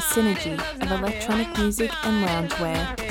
The synergy of electronic music and loungewear.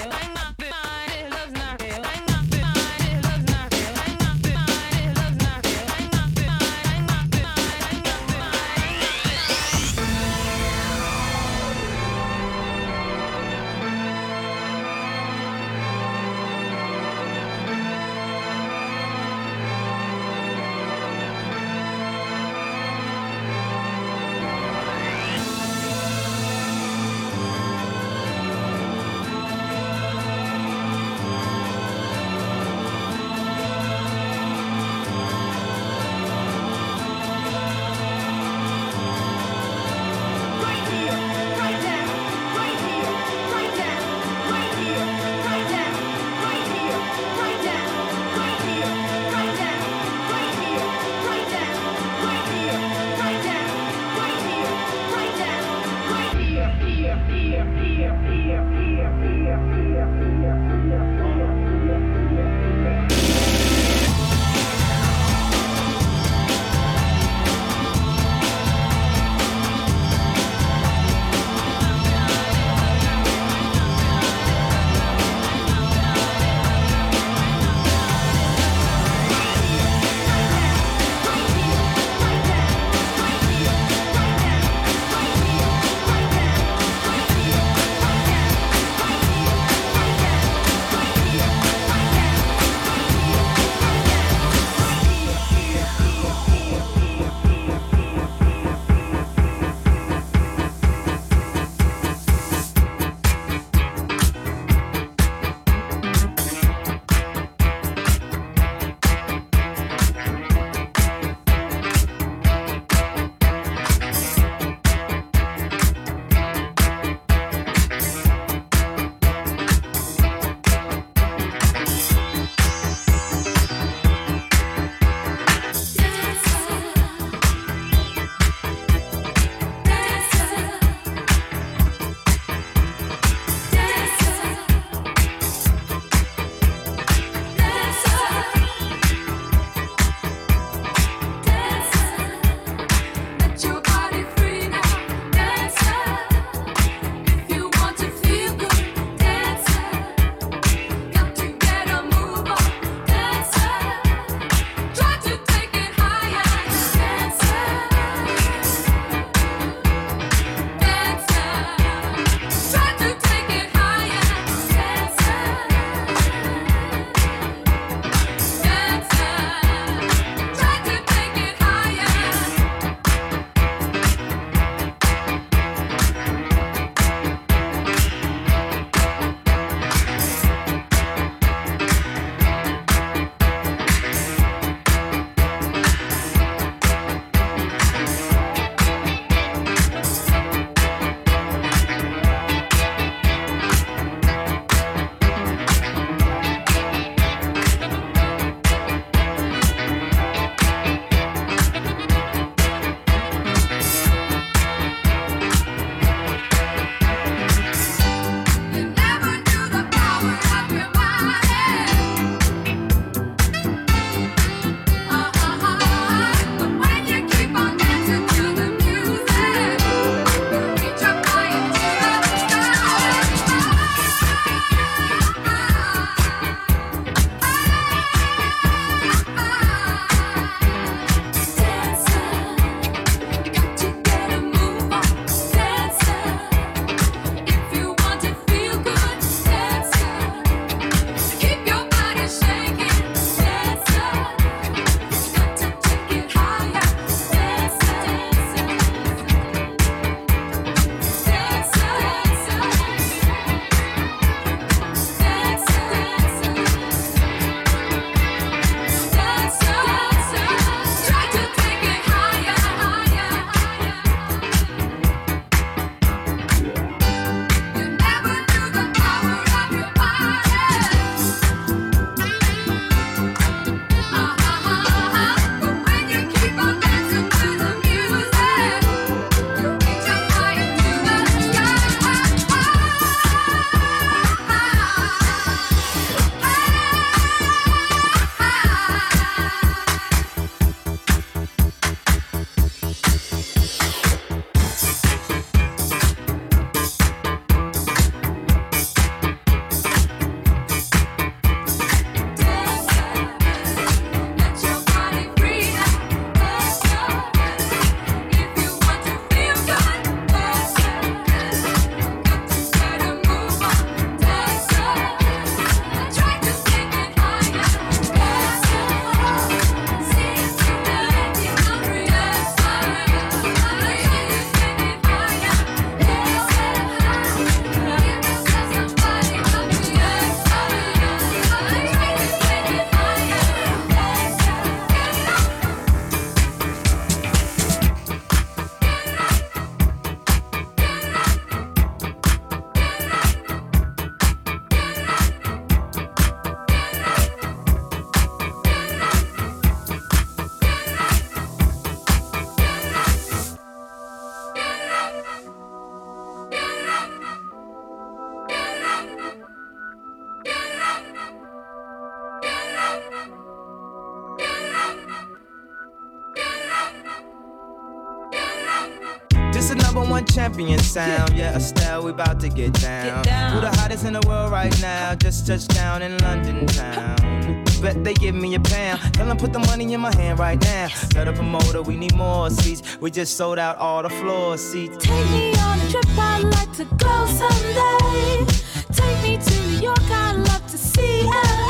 To get down. Get down. Who the hottest in the world right now? Just touched down in London town. Bet they give me a pound. Tell them put the money in my hand right now. Tell the promoter we need more seats. We just sold out all the floor seats. Take me on a trip, I'd like to go someday. Take me to New York, I'd love to see LA.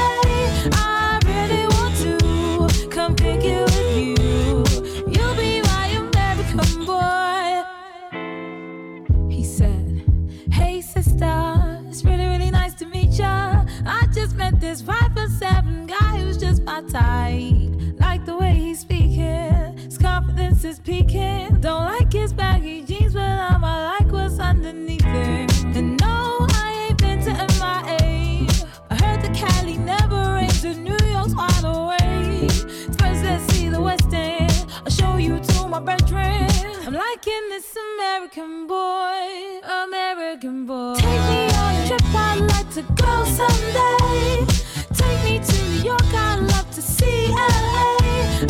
Liking this American boy, American boy. Take me on a trip, I'd like to go someday. Take me to New York, I'd love to see LA.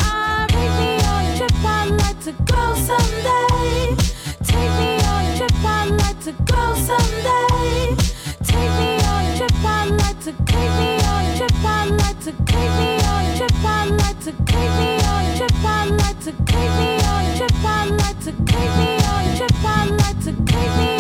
Ah, take me on a trip, I'd like to go someday. Take me on a trip, I'd like to go someday. Take me on a trip, I'd like to take me on a trip, I'd like to take me on a trip, I'd like to take me on a trip, I'd like to take me on a trip, I'd like to take me on a trip, I'd like to take me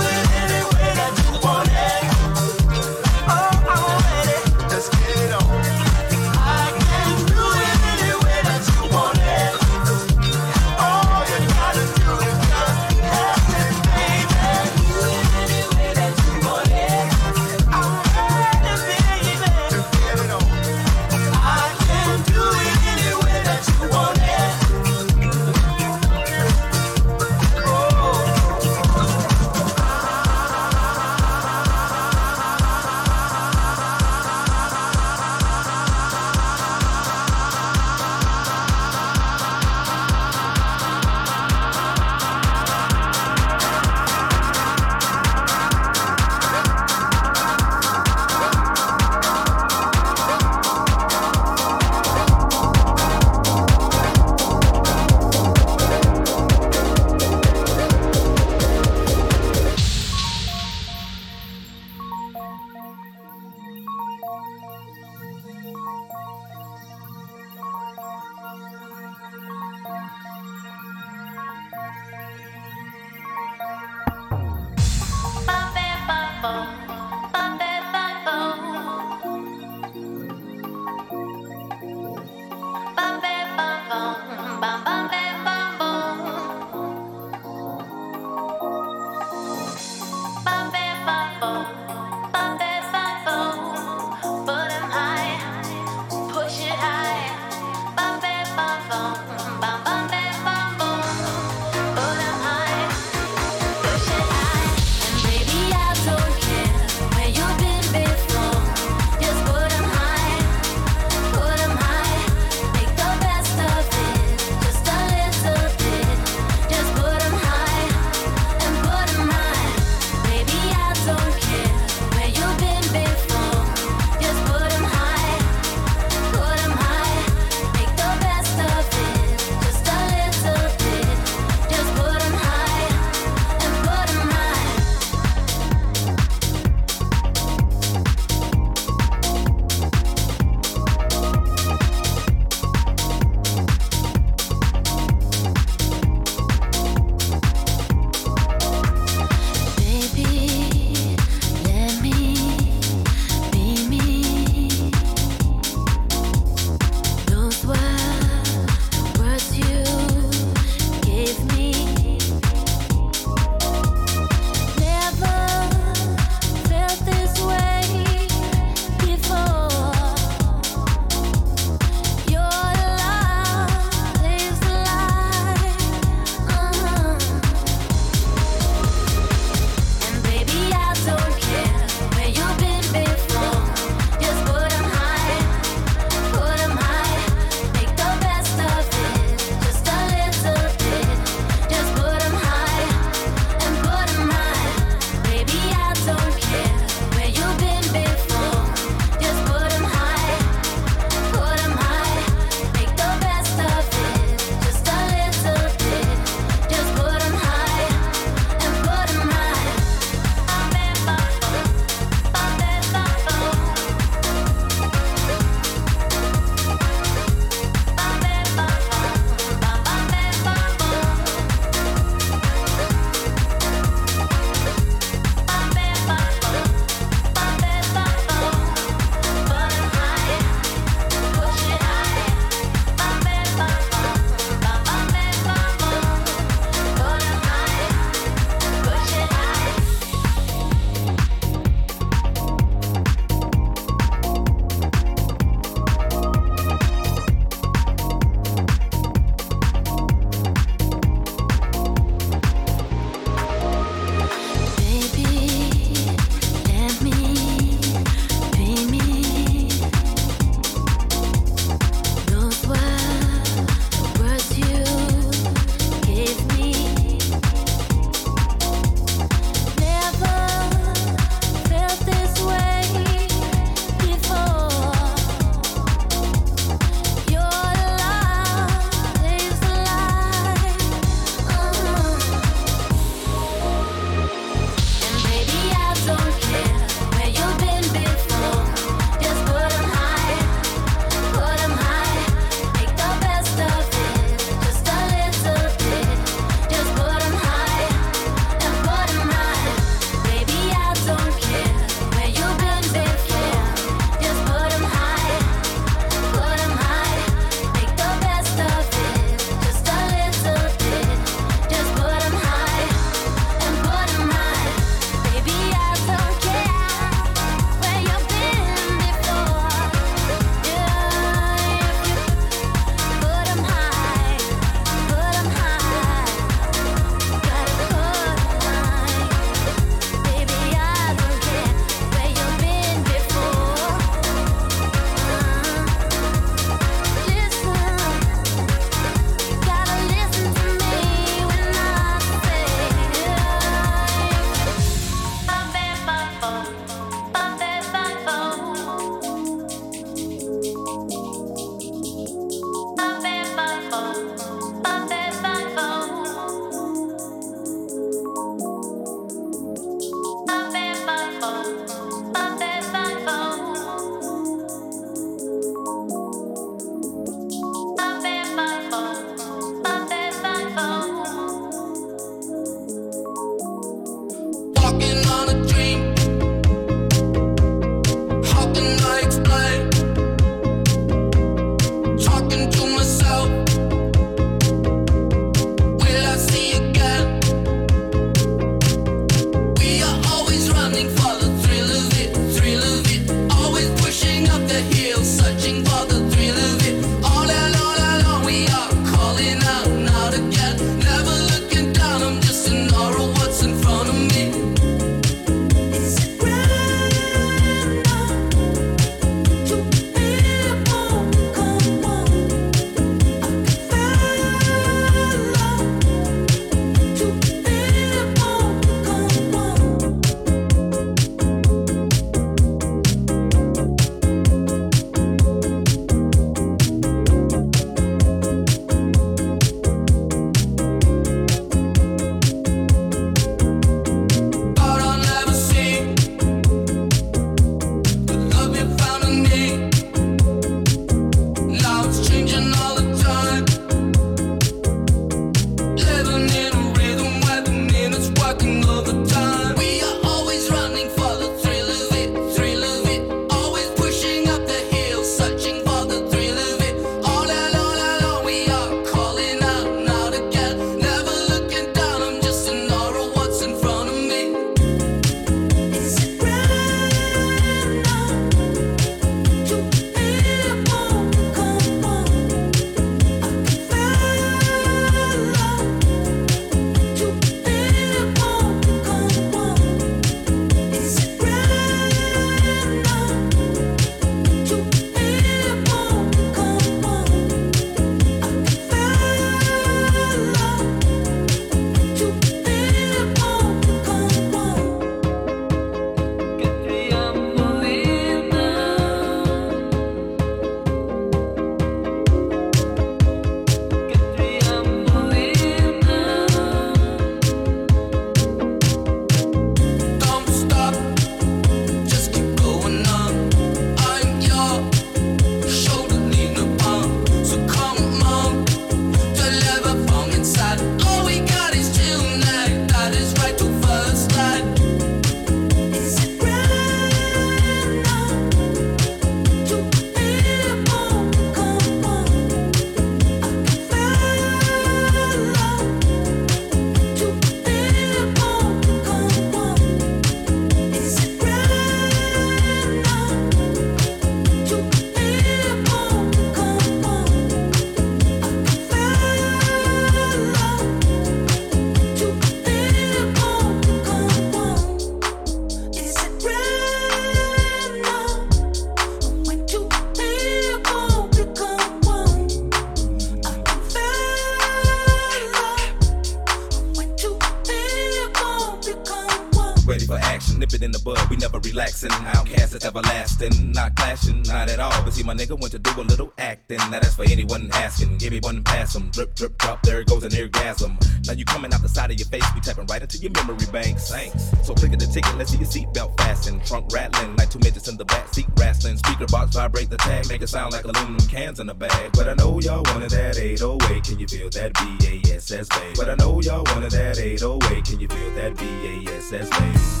drip, drip, drop, there goes an orgasm. Now you coming out the side of your face, we tapping right into your memory bank. Thanks. So click at the ticket, let's see your seatbelt fasten. Trunk rattling like two midgets in the back seat wrestling. Speaker box vibrate the tag, make it sound like aluminum cans in a bag. But I know y'all wanted that 808, can you feel that BASS bass? But I know y'all wanted that 808, can you feel that BASS bass?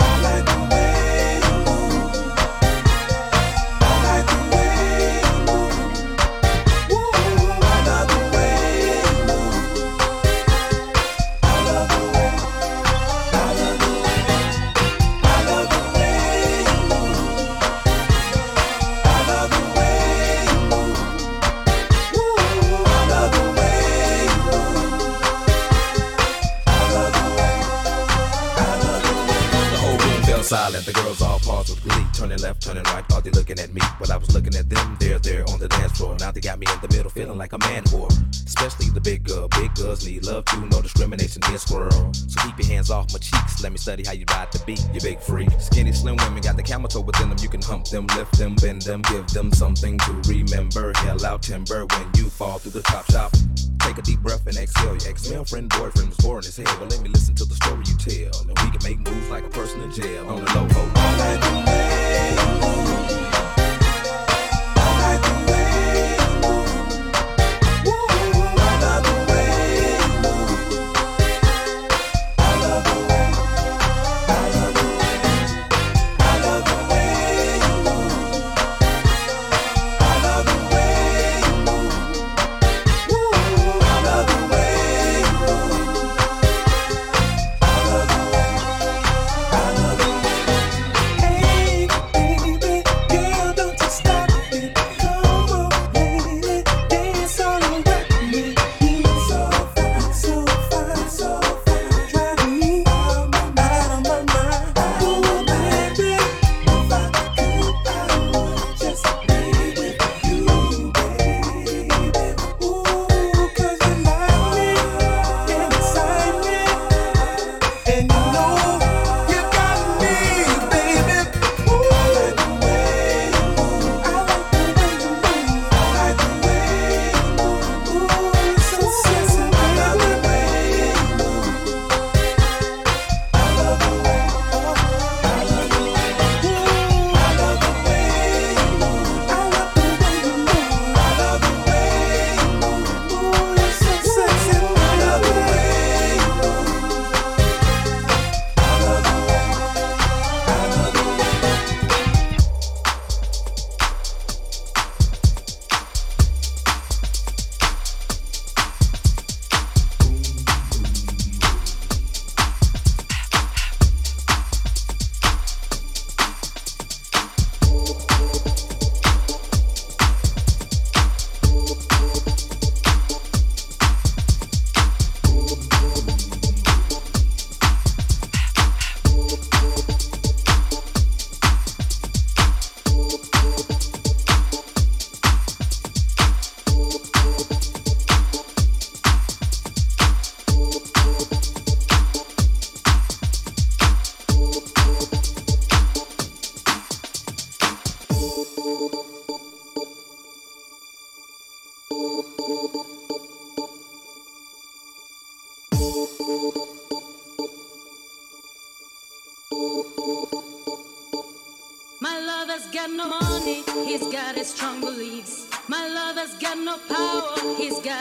Study how you ride the beat, you big freak. Skinny, slim women got the camel toe within them. You can hump them, lift them, bend them, give them something to remember. Hell out timber when you fall through the top shop. Take a deep breath and exhale. Your ex-male friend, boyfriend was boring as hell. But let me listen to the story you tell. And we can make moves like a person in jail. On the low, lover's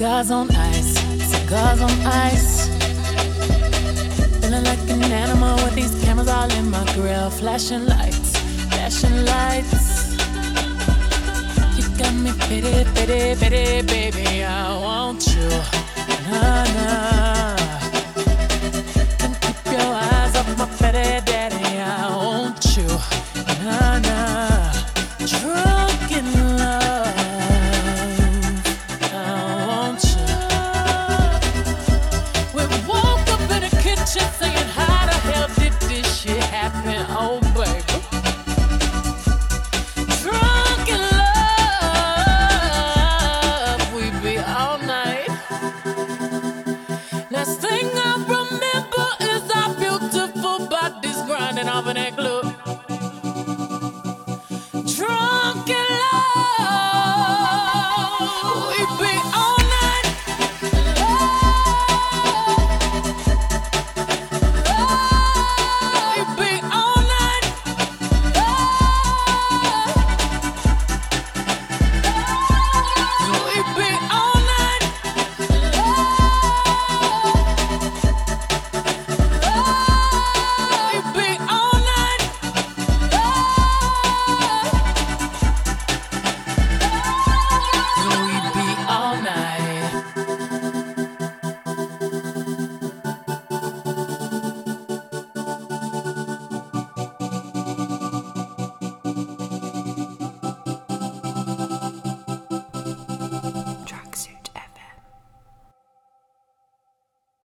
Cigars on ice, cigars on ice. Feeling like an animal with these cameras all in my grill. Flashing lights, flashing lights. You got me pity, pity, pity, baby. I want you. Nah, nah.